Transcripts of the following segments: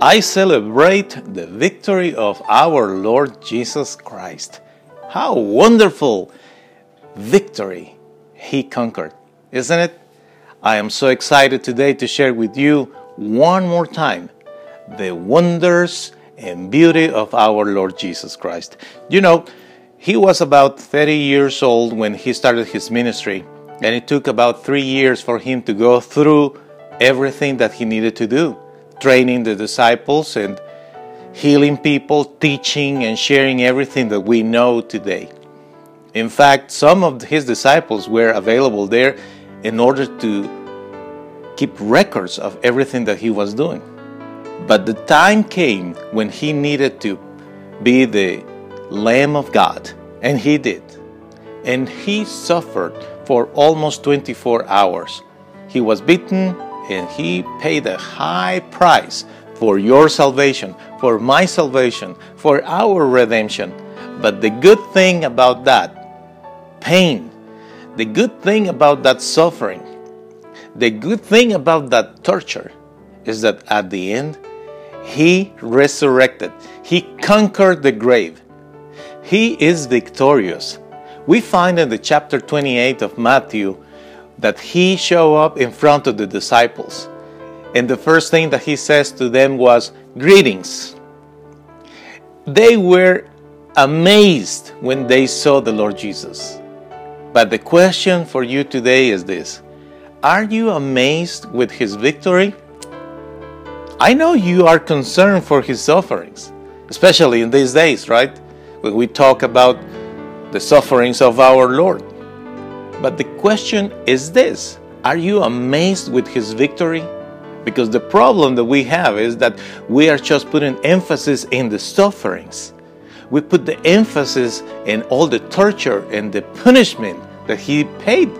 I celebrate the victory of our Lord Jesus Christ. How wonderful victory he conquered, isn't it? I am so excited today to share with you one more time the wonders and beauty of our Lord Jesus Christ. You know, he was about 30 years old when he started his ministry, and it took about three years for him to go through everything that he needed to do training the disciples and healing people, teaching and sharing everything that we know today. In fact, some of his disciples were available there in order to keep records of everything that he was doing. But the time came when he needed to be the Lamb of God, and he did. And he suffered for almost 24 hours. He was beaten and he paid a high price for your salvation, for my salvation, for our redemption. But the good thing about that pain, the good thing about that suffering, the good thing about that torture is that at the end, he resurrected. He conquered the grave. He is victorious. We find in the chapter 28 of Matthew that he showed up in front of the disciples. And the first thing that he says to them was, Greetings. They were amazed when they saw the Lord Jesus. But the question for you today is this Are you amazed with his victory? I know you are concerned for his sufferings, especially in these days, right? When we talk about the sufferings of our Lord. But the question is this Are you amazed with his victory? Because the problem that we have is that we are just putting emphasis in the sufferings. We put the emphasis in all the torture and the punishment that he paid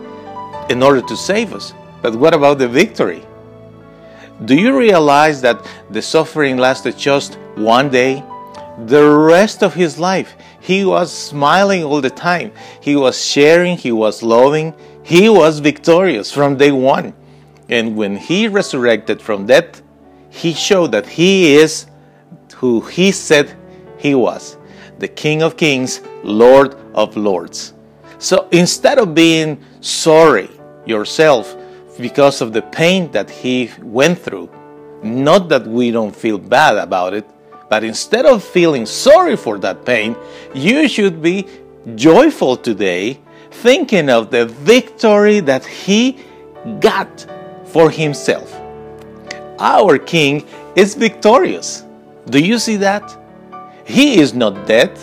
in order to save us. But what about the victory? Do you realize that the suffering lasted just one day? The rest of his life, he was smiling all the time. He was sharing, he was loving, he was victorious from day one. And when he resurrected from death, he showed that he is who he said he was the King of Kings, Lord of Lords. So instead of being sorry yourself because of the pain that he went through. Not that we don't feel bad about it, but instead of feeling sorry for that pain, you should be joyful today, thinking of the victory that he got for himself. Our King is victorious. Do you see that? He is not dead,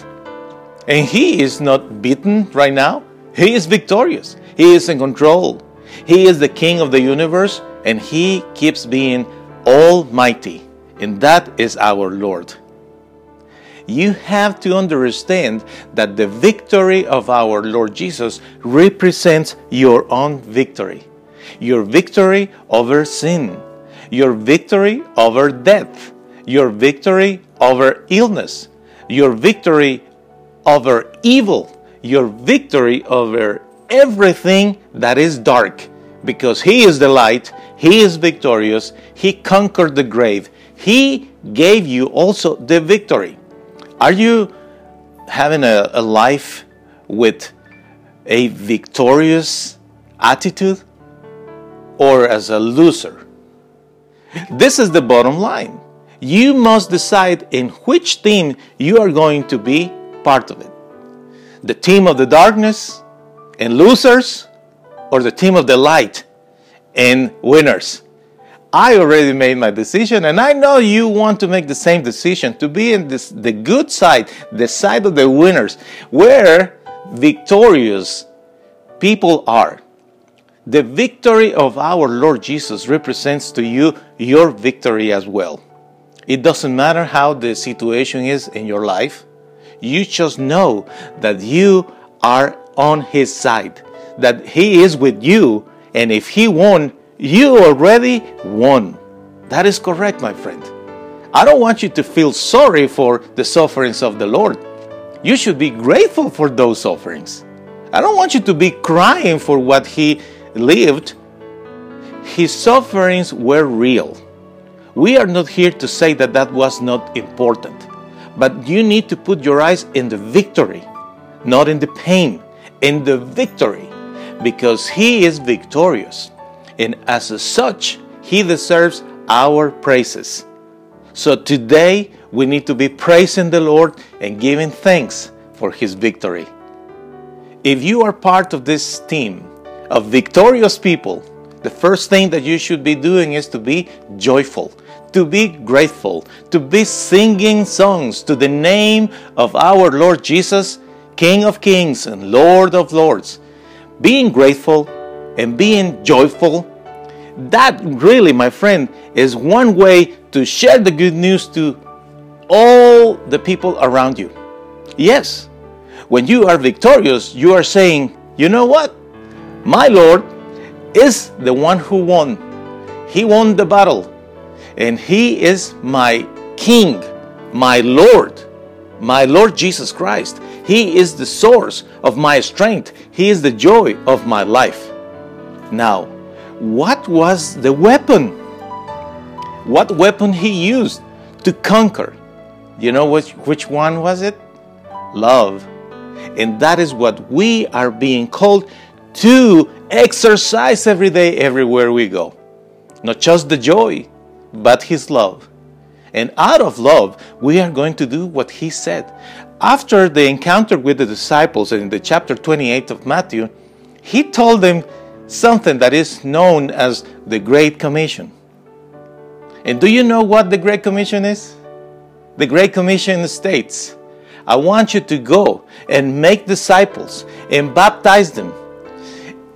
and he is not beaten right now. He is victorious. He is in control. He is the King of the universe and He keeps being almighty, and that is our Lord. You have to understand that the victory of our Lord Jesus represents your own victory. Your victory over sin, your victory over death, your victory over illness, your victory over evil, your victory over everything that is dark because He is the light, He is victorious, He conquered the grave, He gave you also the victory. Are you having a, a life with a victorious attitude or as a loser? This is the bottom line. You must decide in which team you are going to be part of it. The team of the darkness and losers or the team of the light and winners. I already made my decision, and I know you want to make the same decision to be in this, the good side, the side of the winners, where victorious people are. The victory of our Lord Jesus represents to you your victory as well. It doesn't matter how the situation is in your life, you just know that you are on His side that He is with you, and if He won, you already won. That is correct, my friend. I don't want you to feel sorry for the sufferings of the Lord. You should be grateful for those sufferings. I don't want you to be crying for what He lived. His sufferings were real. We are not here to say that that was not important, but you need to put your eyes in the victory, not in the pain, in the victory, because He is victorious. And as such, He deserves our praises. So today, we need to be praising the Lord and giving thanks for His victory. If you are part of this team of victorious people, the first thing that you should be doing is to be joyful, to be grateful, to be singing songs to the name of our Lord Jesus, King of Kings and Lord of Lords. Being grateful and being joyful, that really, my friend, is one way to share the good news to all the people around you. Yes, when you are victorious, you are saying, you know what? My Lord is the one who won. He won the battle. And He is my King, my Lord, my Lord Jesus Christ. He is the source of my strength. He is the joy of my life. Now, what was the weapon? What weapon He used to conquer? You know which, which one was it? Love. And that is what we are being called to exercise every day, everywhere we go. Not just the joy, but His love. And out of love, we are going to do what He said. After the encounter with the disciples in the chapter 28 of Matthew, He told them something that is known as the Great Commission. And do you know what the Great Commission is? The Great Commission states, I want you to go and make disciples and baptize them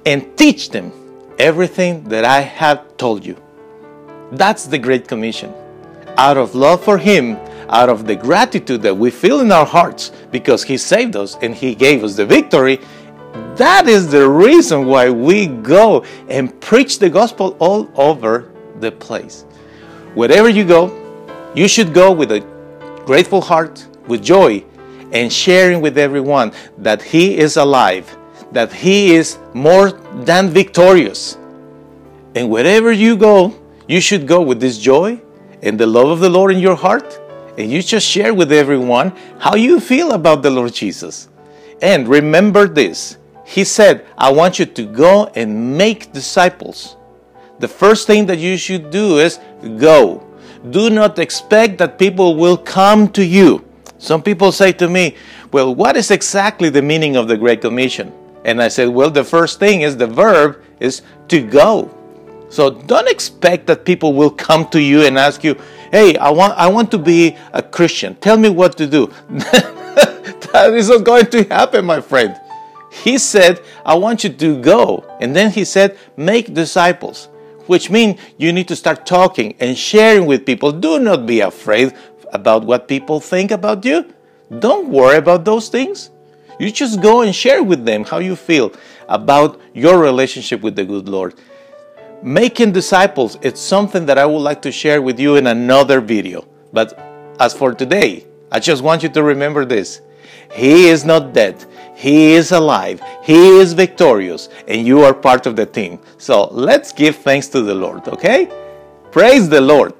and teach them everything that I have told you. That's the Great Commission. Out of love for Him, out of the gratitude that we feel in our hearts because He saved us and He gave us the victory, that is the reason why we go and preach the gospel all over the place. Wherever you go, you should go with a grateful heart, with joy, and sharing with everyone that He is alive that He is more than victorious. And wherever you go, you should go with this joy and the love of the Lord in your heart. And you just share with everyone how you feel about the Lord Jesus. And remember this He said, I want you to go and make disciples. The first thing that you should do is go. Do not expect that people will come to you. Some people say to me, Well, what is exactly the meaning of the Great Commission? And I said, well, the first thing is the verb is to go. So don't expect that people will come to you and ask you, hey, I want, I want to be a Christian. Tell me what to do. that isn't going to happen, my friend. He said, I want you to go. And then he said, make disciples, which means you need to start talking and sharing with people. Do not be afraid about what people think about you. Don't worry about those things. You just go and share with them how you feel about your relationship with the good Lord. Making disciples, it's something that I would like to share with you in another video. But as for today, I just want you to remember this. He is not dead. He is alive. He is victorious. And you are part of the team. So let's give thanks to the Lord, okay? Praise the Lord.